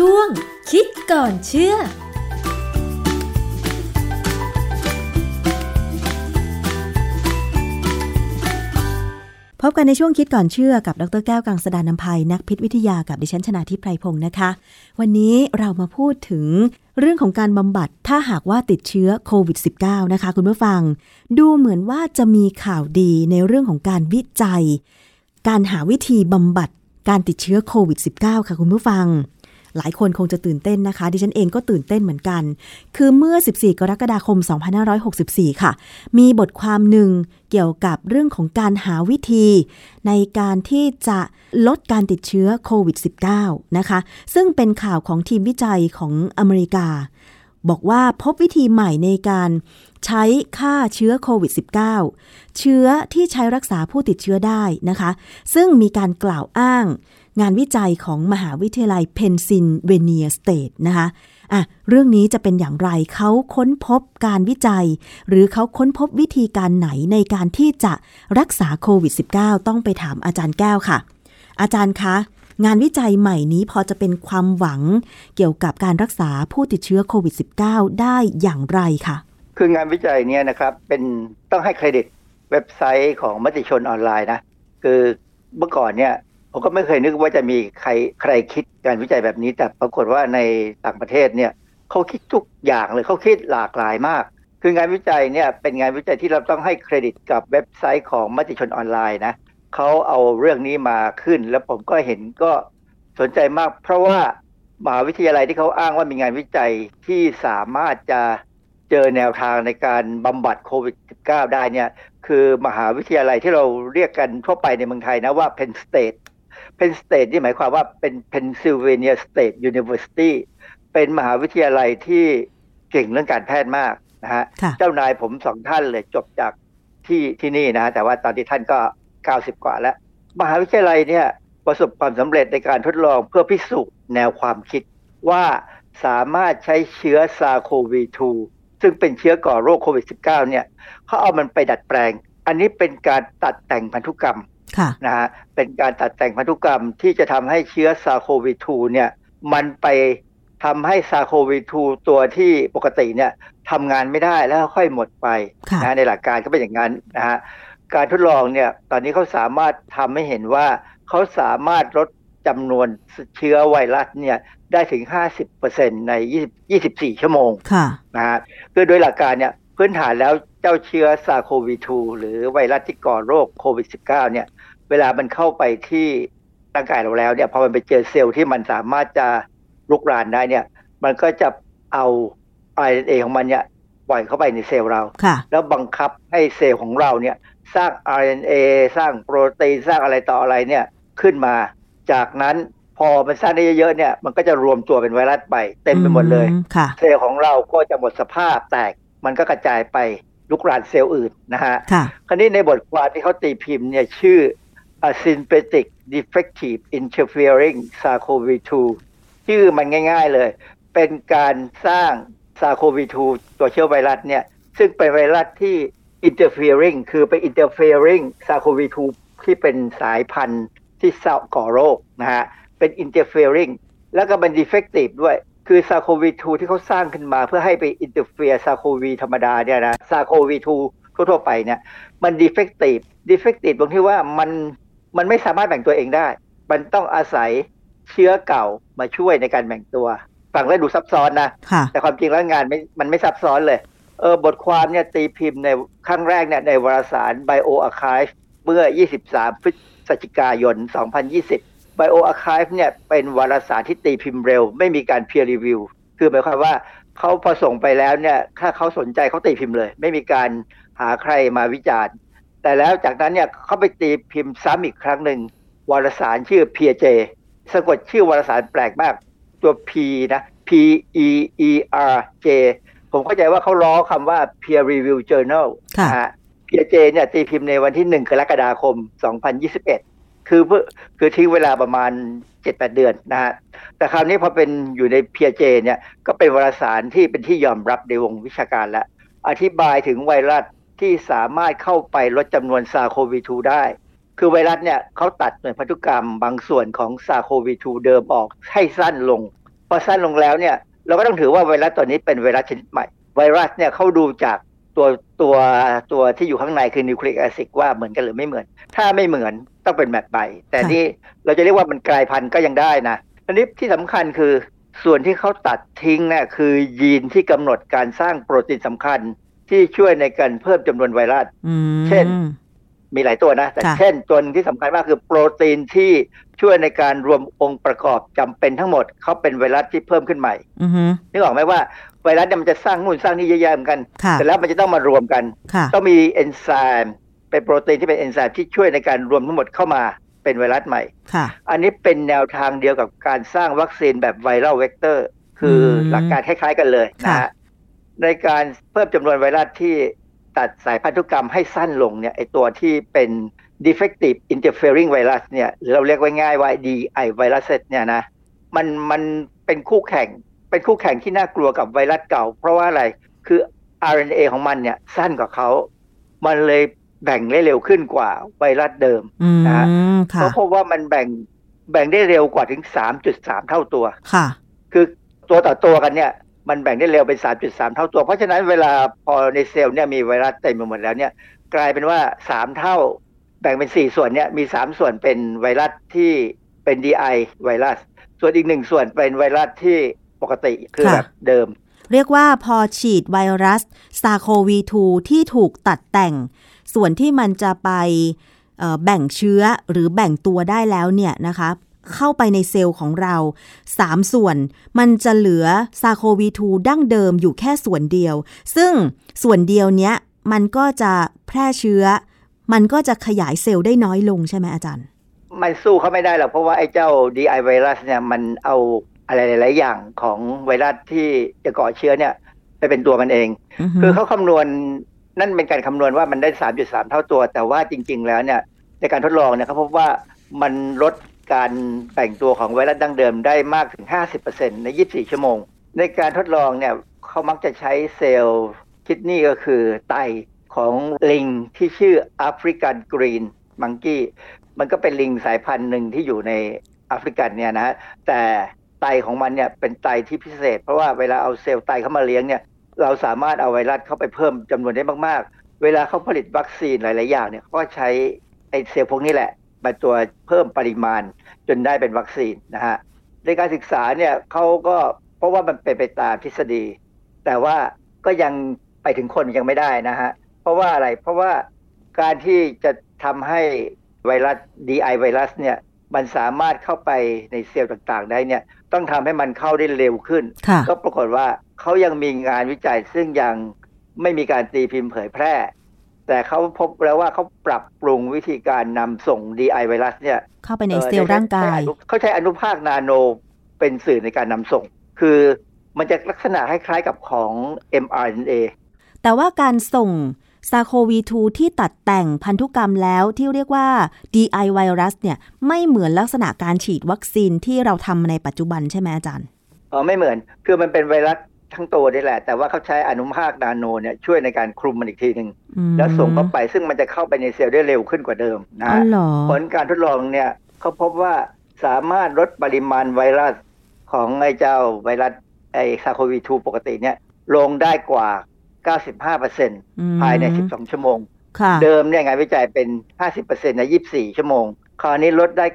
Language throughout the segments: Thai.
ช่วง คิดก่อนเชื่อพบกันในช่วงคิดก่อนเชื่อกับดรแก้วกังสดานนภัยนักพิษวิทยากับดิฉันชนาทิพไพรพงศ์นะคะ วันนี้เรามาพูดถึงเรื่องของการบำบัดถ้าหากว่าติดเชื้อโควิด -19 นะคะ คุณผู้ฟัง ดูเหมือนว่าจะมีข่าวดีในเรื่องของการวิจัย การหาวิธีบำบัดการติดเชื้อโควิด -19 ค่ะคุณผู้ฟัง หลายคนคงจะตื่นเต้นนะคะ ดิฉันเองก็ตื่นเต้นเหมือนกัน คือเมื่อ 14 กรกฎาคม 2564 ค่ะ มีบทความหนึ่งเกี่ยวกับเรื่องของการหาวิธี ในการที่จะลดการติดเชื้อโควิด -19 นะคะ ซึ่งเป็นข่าวของทีมวิจัยของอเมริกา บอกว่าพบวิธีใหม่ในการใช้ฆ่าเชื้อโควิด -19 เชื้อที่ใช้รักษาผู้ติดเชื้อได้นะคะ ซึ่งมีการกล่าวอ้าง งานวิจัยของมหาวิทยาลัยเพนซิลเวเนียสเตทนะคะอะเรื่องนี้จะเป็นอย่างไรเขาค้นพบการวิจัย หรือเขาค้นพบวิธีการไหนในการที่จะรักษาโควิด -19 ต้องไปถามอาจารย์แก้วค่ะ อาจารย์คะงานวิจัยใหม่นี้พอจะเป็นความหวังเกี่ยวกับการรักษาผู้ติดเชื้อโควิด -19 ได้อย่างไรคะคืองานวิจัยเนี่ยนะครับเป็นต้องให้เครดิตเว็บไซต์ของมติชนออนไลน์นะ คือเมื่อก่อนเนี่ย ผมก็ไม่เคยนึกว่าจะมีใครใครคิดการวิจัยแบบนี้ แต่ปรากฏว่าในต่างประเทศเนี่ยเขาคิดทุกอย่างเลยเขาคิดหลากหลายมาก คืองานวิจัยเนี่ยเป็นงานวิจัยที่เราต้องให้เครดิตกับเว็บไซต์ของมติชนออนไลน์นะเขาเอาเรื่องนี้มาขึ้น แล้วผมก็เห็นก็สนใจมาก เพราะว่ามหาวิทยาลัยที่เขาอ้างว่ามีงานวิจัยที่สามารถจะเจอแนวทางในการบำบัดโควิด -19 ได้เนี่ยคือมหาวิทยาลัยที่เราเรียกกันทั่วไปในเมืองไทยนะว่า Penn State เพนสเตทนี่หมายความว่าเป็น Pennsylvania State University เป็นมหาวิทยาลัยที่เก่งเรื่องการแพทย์มากนะฮะเจ้านายผมสองท่านเลยจบจากที่ที่นี่นะแต่ว่าตอนที่ท่านก็ 90 กว่าแล้ว มหาวิทยาลัยเนี่ยประสบความสำเร็จในการทดลองเพื่อพิสูจน์แนวความคิดว่าสามารถใช้เชื้อซาโควี2ซึ่งเป็นเชื้อก่อโรคโควิด -19 เนี่ยเขาเอามันไปดัดแปลง อันนี้เป็นการตัดแต่งพันธุกรรม นะฮะเป็นการตัดแต่งพันธุกรรมที่จะทำให้เชื้อซาโควี2เนี่ยมันไปทำให้ซาโควี2ตัวที่ปกติเนี่ยทำงานไม่ได้แล้วค่อยหมดไปนะในหลักการก็เป็นอย่างนั้นนะฮะการทดลองเนี่ยตอนนี้เขาสามารถทำให้เห็นว่าเขาสามารถลดจำนวนเชื้อไวรัสเนี่ยได้ถึง 50%ใน 20 24 ชั่วโมงนะฮะคือโดยหลักการเนี่ยพื้นฐานแล้วเจ้าเชื้อซาโควี2หรือไวรัสที่ก่อโรคโควิด -19 เนี่ย เวลามันเข้าไปที่ร่างกายเราแล้วเนี่ยพอมันไปเจอเซลล์ที่มันสามารถจะลุกรานได้เนี่ย มันก็จะเอา RNA ของมันเนี่ยปล่อยเข้าไปในเซลล์เรา แล้วบังคับให้เซลล์ของเราเนี่ยสร้าง RNA สร้างโปรตีนสร้างอะไรต่ออะไรเนี่ยขึ้นมา จากนั้นพอมันสร้างได้เยอะๆเนี่ยมันก็จะรวมตัวเป็นไวรัสไป เต็มไปหมดเลย เซลล์ของเราก็จะหมดสภาพแตก มันก็กระจายไปลุกรานเซลล์อื่นนะฮะ คราวนี้ในบทความที่เขาตีพิมพ์เนี่ยชื่อ a synthetic defective interfering SARS-CoV-2 ชื่อมันง่ายๆเลย เป็นการสร้าง SARS-CoV-2 ตัวเชื้อไวรัสเนี่ย ซึ่งเป็นไวรัสที่ interfering คือไป interfering SARS-CoV-2 ที่เป็นสายพันธุ์ที่ก่อโรคนะฮะ เป็น interfering แล้วก็เป็น defective ด้วยคือ SARS-CoV-2 ที่เขาสร้างขึ้นมาเพื่อให้ไป interfere SARS-CoV ธรรมดาเนี่ยนะ SARS-CoV-2 ทั่วๆไปเนี่ยมัน defective defective ตรงที่ว่ามัน มันไม่สามารถแบ่งตัวเองได้ มันต้องอาศัยเชื้อเก่ามาช่วยในการแบ่งตัว ฟังแล้วดูซับซ้อนนะ แต่ความจริงแล้วงานไม่มันไม่ซับซ้อนเลย เออบทความเนี่ยตีพิมพ์ในครั้งแรกเนี่ยในวารสาร BioArchive เมื่อ 23 พฤศจิกายน 2020 BioArchive เนี่ยเป็นวารสารที่ตีพิมพ์เร็ว ไม่มีการ peer review คือหมายความว่าเขาพอส่งไปแล้วเนี่ยถ้าเขาสนใจเขาตีพิมพ์เลย ไม่มีการหาใครมาวิจารณ์ แต่แล้วจากนั้นเนี่ยเขาไปตีพิมพ์ซ้ำอีกครั้งหนึ่งวารสารชื่อ PJ สะกดชื่อวารสารแปลกมาก ตัว P นะ P E E R J ผมเข้าใจว่าเขาล้อคำว่า peer review journal นะฮะ PJ เนี่ยตีพิมพ์ในวันที่ 1 กรกฎาคม 2021 คือคือทิ้งเวลาประมาณ 7-8 เดือนนะฮะ แต่คราวนี้พอเป็นอยู่ใน PJ เนี่ยก็เป็นวารสารที่เป็นที่ยอมรับในวงวิชาการแล้ว อธิบายถึงไวรัส ที่สามารถเข้าไปลดจำนวน SARS-CoV-2 ได้ คือไวรัสเนี่ยเขาตัดหน่วยพันธุกรรมบางส่วนของ SARS-CoV-2 เดิมออกให้สั้นลง พอสั้นลงแล้วเนี่ยเราก็ต้องถือว่าไวรัสตัวนี้เป็นไวรัสชนิดใหม่ ไวรัสเนี่ยเขาดูจากตัวตัวตัวที่อยู่ข้างในคือ nucleic acid ว่าเหมือนกันหรือไม่เหมือน ถ้าไม่เหมือนต้องเป็นแบบใบแต่นี่เราจะเรียกว่ามันกลายพันธุ์ก็ยังได้นะอันนี้ที่สำคัญคือส่วนที่เขาตัดทิ้งนะ่ะคือยีนที่กำหนดการสร้างโปรตีนสำคัญ ที่ช่วยในการเพิ่มจำนวนไวรัสอืมเช่น มีหลายตัวนะ แต่ค่ะเช่นตัวหนึ่งที่สำคัญมากคือโปรตีนที่ช่วยในการรวมองค์ประกอบจำเป็นทั้งหมดเขาเป็นไวรัสที่เพิ่มขึ้นใหม่อือฮึนึกออกไหมว่าไวรัสเนี่ยมันจะสร้างนู่นสร้างนี่เยอะแยะเหมือนกันค่ะแต่แล้วมันจะต้องมารวมกันค่ะต้องมีเอนไซม์เป็นโปรตีนที่เป็นเอนไซม์ที่ช่วยในการรวมทั้งหมดเข้ามาเป็นไวรัสใหม่ค่ะอันนี้เป็นแนวทางเดียวกับการสร้างวัคซีนแบบไวรัลเวกเตอร์ คืออมหลักการคล้ายๆกันเลยนะค่ะฮะ ในการเพิ่มจำนวนไวรัสที่ตัดสายพันธุกรรมให้สั้นลงเนี่ยไอตัวที่เป็น defective interfering virus เนี่ยหรือเราเรียกไว้ง่ายว่า DI virus เนี่ยนะมันมันเป็นคู่แข่ง เป็นคู่แข่งที่น่ากลัวกับไวรัสเก่า เพราะว่าอะไรคือ RNA ของมันเนี่ยสั้นกว่าเขา มันเลยแบ่งได้เร็วขึ้นกว่าไวรัสเดิมอืมนะฮะค่ะเพราะพบว่ามันแบ่งแบ่งได้เร็วกว่าถึง 3.3 เท่าตัว ค่ะ คือตัวต่อตัวกันเนี่ย มันแบ่งได้เร็วเป็น 3.3 เท่าตัว เพราะฉะนั้นเวลาพอในเซลล์เนี่ยมีไวรัสเต็มไปหมดแล้วเนี่ยกลายเป็นว่า 3 เท่าแบ่งเป็น 4 ส่วนเนี่ยมี 3 ส่วนเป็นไวรัสที่เป็น DI ไวรัส ส่วนอีกหนึ่งส่วนเป็นไวรัสที่ปกติคือค่ะแบบเดิม เรียกว่าพอฉีดไวรัสซาโควี2ที่ถูกตัดแต่ง ส่วนที่มันจะไปเอ่อแบ่งเชื้อหรือแบ่งตัวได้แล้วเนี่ยนะคะ เข้าไปในเซลล์ของเรา 3 ส่วน มันจะเหลือซาโควี2ดั้งเดิมอยู่แค่ส่วนเดียว ซึ่งส่วนเดียวเนี้ยมันก็จะแพร่เชื้อ มันก็จะขยายเซลล์ได้น้อยลงใช่ไหมอาจารย์ มันสู้เขาไม่ได้หรอกเพราะว่าไอ้เจ้า DI ไวรัสเนี่ยมันเอาอะไรหลาย ๆ อย่างของไวรัสที่จะก่อเชื้อเนี่ยไปเป็นตัวมันเองอือฮึคือเขาคำนวณนั่นเป็นการคำนวณว่ามันได้ 3.3 เท่าตัว แต่ว่าจริง ๆ แล้วเนี่ยในการทดลองเนี่ยเขาพบว่ามันลด การแบ่งตัวของไวรัสดั้งเดิมได้มากถึง 50%ใน 24 ชั่วโมง ในการทดลองเนี่ยเขามักจะใช้เซลล์คิดนี่ก็คือไตของลิงที่ชื่อ African green monkey มันก็เป็นลิงสายพันธุ์หนึ่งที่อยู่ในแอฟริกันเนี่ยนะฮะแต่ไตของมันเนี่ยเป็นไตที่พิเศษ เพราะว่าเวลาเอาเซลล์ไตเข้ามาเลี้ยงเนี่ยเราสามารถเอาไวรัสเข้าไปเพิ่มจำนวนได้มากๆ เวลาเขาผลิตวัคซีนหลาย ๆ อย่างเนี่ยก็ใช้ไอเซลล์พวกนี้แหละ มาตัวเพิ่มปริมาณจนได้เป็นวัคซีนนะฮะในการศึกษาเนี่ยเขาก็เพราะว่ามันเป็นไปตามทฤษฎี แต่ว่าก็ยังไปถึงคนยังไม่ได้นะฮะเพราะว่าอะไรเพราะว่าการที่จะทำให้ไวรัส DI ไวรัสเนี่ยมันสามารถเข้าไปในเซลล์ต่างๆ ได้เนี่ยต้องทำให้มันเข้าได้เร็วขึ้นค่ะก็ปรากฏว่าเขายังมีงานวิจัยซึ่งยังไม่มีการตีพิมพ์เผยแพร่ แต่เขาพบแล้วว่าเขาปรับปรุงวิธีการนำส่ง DI ไวรัสเนี่ยเข้าไปในเซลล์ร่างกายใช้อนุเขาใช้อนุภาคนาโนเป็นสื่อในการนำส่ง คือมันจะลักษณะคล้ายๆกับของ mRNA แต่ว่าการส่งซาโควี2ที่ตัดแต่งพันธุกรรมแล้วที่เรียกว่า DI ไวรัสเนี่ยไม่เหมือนลักษณะการฉีดวัคซีนที่เราทำในปัจจุบันใช่ไหมอาจารย์อ๋อไม่เหมือน คือมันเป็นไวรัส ทั้งตัวนี่แหละ แต่ว่าเขาใช้อนุภาคนาโนเนี่ยช่วยในการคลุมมันอีกทีหนึ่งอืมแล้วส่งเข้าไปซึ่งมันจะเข้าไปในเซลล์ได้เร็วขึ้นกว่าเดิมนะอ๋อฮะเหรอผลการทดลองเนี่ยเขาพบว่าสามารถลดปริมาณไวรัสของไอ้เจ้าไวรัสไอ้ซาโควี2ปกติเนี่ยลงได้กว่า 95%อืมภายใน 12 ชั่วโมงค่ะเดิมเนี่ยงานวิจัยเป็น 50%ใน 24 ชั่วโมง คราวนี้ลดได้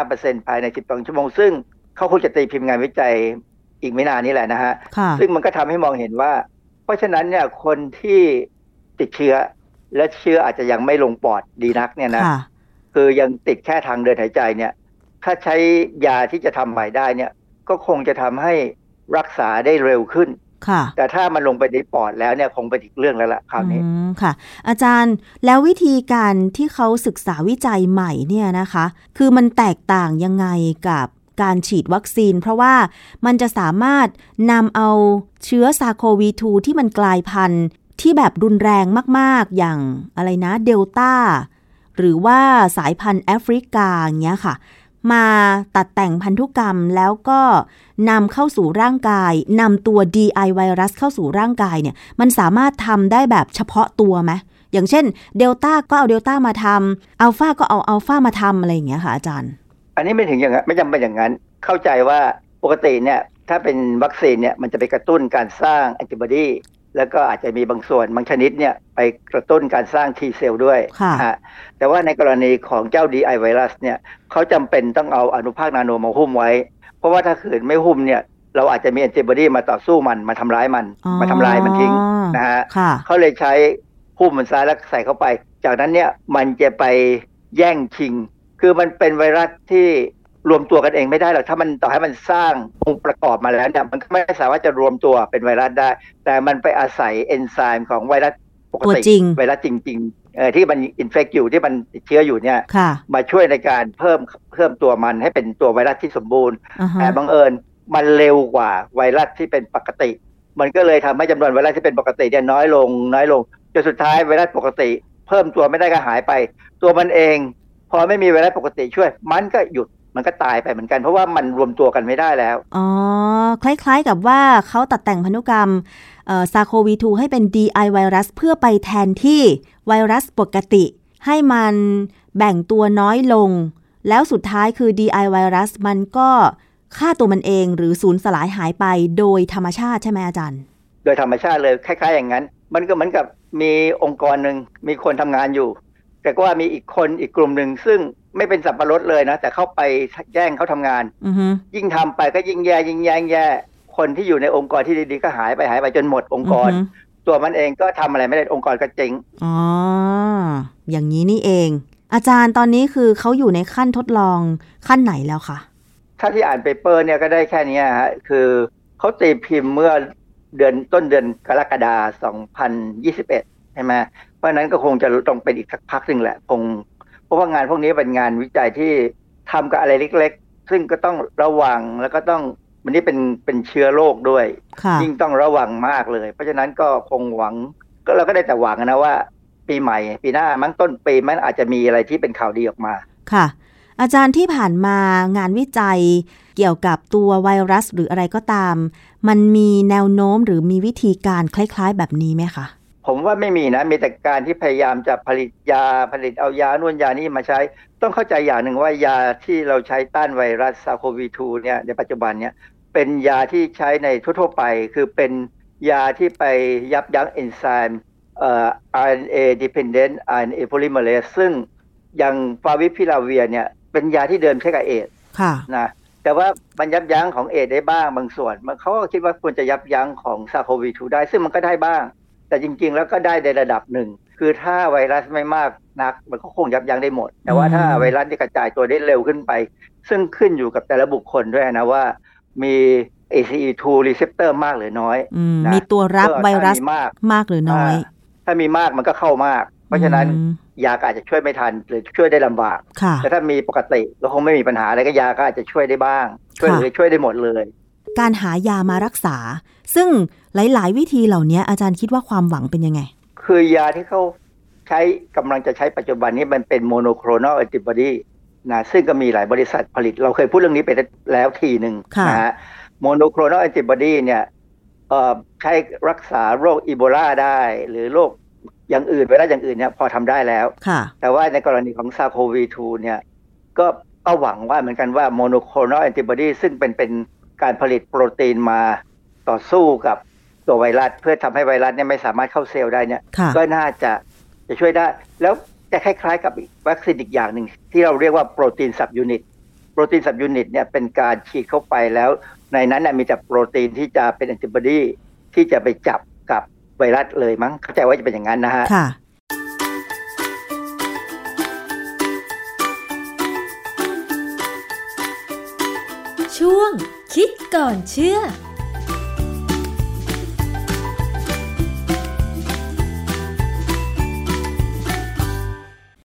95%ภายใน 12 ชั่วโมง ซึ่งเขาคงจะตีพิมพ์งานวิจัย อีกไม่นานนี้แหละนะฮะค่ะซึ่งมันก็ทำให้มองเห็นว่า เพราะฉะนั้นเนี่ยคนที่ติดเชื้อ และเชื้ออาจจะยังไม่ลงปอดดีนักเนี่ยนะค่ะคือยังติดแค่ทางเดินหายใจเนี่ย ถ้าใช้ยาที่จะทำใหม่ได้เนี่ย ก็คงจะทำให้รักษาได้เร็วขึ้นค่ะแต่ถ้ามันลงไปในปอดแล้วเนี่ยคงเป็นอีกเรื่องแล้วล่ะคราวนี้อืมค่ะ อาจารย์แล้ววิธีการที่เขาศึกษาวิจัยใหม่เนี่ยนะคะ คือมันแตกต่างยังไงกับ การฉีดวัคซีน เพราะว่ามันจะสามารถนำเอาเชื้อซาโควี2ที่มันกลายพันธุ์ที่แบบรุนแรงมาก ๆ อย่างอะไรนะเดลต้าหรือว่าสายพันธุ์แอฟริกาอย่างเงี้ยค่ะ มาตัดแต่งพันธุกรรมแล้วก็นำเข้าสู่ร่างกายนำตัว DI ไวรัสเข้าสู่ร่างกายเนี่ย มันสามารถทำได้แบบเฉพาะตัวไหมอย่างเช่นเดลต้าก็เอาเดลต้ามาทำอัลฟาก็เอาอัลฟามาทำอะไรอย่างเงี้ยค่ะอาจารย์ อันนี้ไม่ถึงอย่างนั้นไม่จำเป็นอย่างนั้น เข้าใจว่าปกติเนี่ยถ้าเป็นวัคซีนเนี่ยมันจะไปกระตุ้นการสร้างแอนติบอดีแล้วก็อาจจะมีบางส่วนบางชนิดเนี่ยไปกระตุ้นการสร้าง T เซลล์ด้วยค่ะฮะแต่ว่าในกรณีของเจ้า DI ไวรัสเนี่ยเขาจำเป็นต้องเอาอนุภาคนาโนมาหุ้มไว้ เพราะว่าถ้าขืนไม่หุ้มเนี่ยเราอาจจะมีแอนติบอดีมาต่อสู้มันมาทำร้ายมันอ๋อมาทำลายมันทิ้งนะฮะค่ะเขาเลยใช้หุ้มมันซ้ายแล้วใส่เข้าไป จากนั้นเนี่ยมันจะไปแย่งชิง คือมันเป็นไวรัสที่รวมตัวกันเองไม่ได้หรอกถ้ามันต่อให้มันสร้างองค์ประกอบมาแล้วเนี่ยมันก็ไม่สามารถจะรวมตัวเป็นไวรัสได้ แต่มันไปอาศัยเอนไซม์ของไวรัสปกตัวติจริงไวรัสจริงๆเออที่มันอินเฟกอยู่ที่มันติดเชื้ออยู่เนี่ยค่ะมาช่วยในการเพิ่มเพิ่มตัวมันให้เป็นตัวไวรัสที่สมบูรณ์อ่าฮะแต่บังเอิญมันเร็วกว่าไวรัสที่เป็นปกติ มันก็เลยทำให้จำนวนไวรัสที่เป็นปกติเนี่ยน้อยลงน้อยลงจนสุดท้ายไวรัสปกติ เพิ่มตัวไม่ได้ก็หายไป ตัวมันเอง พอไม่มีไวรัสปกติช่วย มันก็หยุดมันก็ตายไปเหมือนกัน เพราะว่ามันรวมตัวกันไม่ได้แล้ว อ๋อ คล้ายๆกับว่าเขาตัดแต่งพันธุกรรมซาโควี2ให้เป็น DI ไวรัสเพื่อไปแทนที่ไวรัสปกติ ให้มันแบ่งตัวน้อยลง แล้วสุดท้ายคือ DI ไวรัสมันก็ฆ่าตัวมันเองหรือสูญสลายหายไปโดยธรรมชาติใช่ไหมอาจารย์ โดยธรรมชาติเลยคล้าย ๆ อย่างนั้น มันก็เหมือนกับมีองค์กรหนึ่งมีคนทำงานอยู่ แต่ก็ว่ามีอีกคนอีกกลุ่มหนึ่งซึ่งไม่เป็นสับปะรดเลยนะ แต่เข้าไปแย่งเขาทำงานอือฮึยิ่งทำไปก็ยิ่งแย่ยิ่งแย่ยิ่งแย่คนที่อยู่ในองค์กรที่ดีๆก็หายไปหายไปจนหมดองค์กรอือฮึตัวมันเองก็ทำอะไรไม่ได้องค์กรก็เจ๊งอ๋ออย่างนี้นี่เอง อาจารย์ตอนนี้คือเขาอยู่ในขั้นทดลองขั้นไหนแล้วคะถ้าที่อ่านเปเปอร์เนี่ยก็ได้แค่เนี้ยฮะคือเขาตีพิมพ์เมื่อเดือนต้นเดือนกรกฎาคม2021ใช่ไหม เพราะฉะนั้นก็คงจะต้องเป็นอีกสักพักหนึ่งแหละคงเพราะว่างานพวกนี้เป็นงานวิจัยที่ทำกับอะไรเล็ก ๆ ซึ่งก็ต้องระวังแล้วก็ต้องมันนี่เป็นเป็นเชื้อโรคด้วยค่ะยิ่งต้องระวังมากเลย เพราะฉะนั้นก็คงหวังก็เราก็ได้แต่หวังนะว่า ปีใหม่ ปีหน้ามั้งต้นปีมันอาจจะมีอะไรที่เป็นข่าวดีออกมาค่ะ อาจารย์ที่ผ่านมางานวิจัยเกี่ยวกับตัวไวรัสหรืออะไรก็ตาม มันมีแนวโน้มหรือมีวิธีการคล้าย ๆ แบบนี้ไหมคะ ผมว่าไม่มีนะมีแต่การที่พยายามจะผลิตยาผลิตเอายานู่นยานี่มาใช้ ต้องเข้าใจอย่างหนึ่งว่ายาที่เราใช้ต้านไวรัสซาโควี2เนี่ยในปัจจุบันเนี่ยเป็นยาที่ใช้ในทั่วๆไป คือเป็นยาที่ไปยับยั้งเอนไซม์เอ่อ RNA dependent RNA polymerase ซึ่งอย่างฟาวิพิลาเวียเนี่ยเป็นยาที่เดิมใช้กับเอดส์ค่ะนะแต่ว่ามันยับยั้งของเอดส์ได้บ้างบางส่วน มันเขาก็คิดว่าควรจะยับยั้งของซาโควี2ได้ ซึ่งมันก็ได้บ้าง แต่จริง ๆ แล้วก็ได้ในระดับหนึ่ง คือถ้าไวรัสไม่มากนัก มันก็คงยับยั้งได้หมด แต่ว่าอืมถ้าไวรัสที่กระจายตัวได้เร็วขึ้นไป ซึ่งขึ้นอยู่กับแต่ละบุคคลด้วยนะว่า มี ACE2 receptor มากหรือน้อยอืมนะมีตัวรับก็ไวรัสถ้ามีมากมากหรือน้อยาถ้ามีมากมันก็เข้ามาก เพราะฉะนั้นอืมยาก็อาจจะช่วยไม่ทันหรือช่วยได้ลำบากค่ะแต่ถ้ามีปกติก็คงไม่มีปัญหาอะไรก็ยาก็อาจจะช่วยได้บ้าง ช่วยค่ะหรือช่วยได้หมดเลย การหายามารักษา ซึ่ง หลาย ๆ วิธีเหล่านี้อาจารย์คิดว่าความหวังเป็นยังไง คือยาที่เขาใช้กำลังจะใช้ปัจจุบันนี้มันเป็น monoclonal antibodyนะซึ่งก็มีหลายบริษัทผลิต เราเคยพูดเรื่องนี้ไปแล้วทีหนึ่งค่ะนะฮะ monoclonal antibody เนี่ยเอ่อใช้รักษาโรคอีโบลาได้ หรือโรคอย่างอื่นไวรัสอย่างอื่นเนี่ยพอทำได้แล้วค่ะแต่ว่าในกรณีของ SARS-CoV-2เนี่ยก็ก็หวังว่าเหมือนกันว่า monoclonal antibody ซึ่งเป็นเป็นการผลิตโปรตีนมาต่อสู้กับ ตัวไวรัสเพื่อทำให้ไวรัสเนี่ยไม่สามารถเข้าเซลล์ได้เนี่ยค่ะก็น่าจะจะช่วยได้ แล้วจะคล้ายๆกับอีกวัคซีนอีกอย่างหนึ่งที่เราเรียกว่า protein subunit protein subunit เนี่ยเป็นการฉีดเข้าไปแล้ว ในนั้นน่ะมีแต่โปรตีนที่จะเป็นแอนติบอดีที่จะไปจับกับไวรัสเลยมั้งเข้าใจว่าจะเป็นอย่างนั้นนะฮะค่ะช่วงคิดก่อนเชื่อ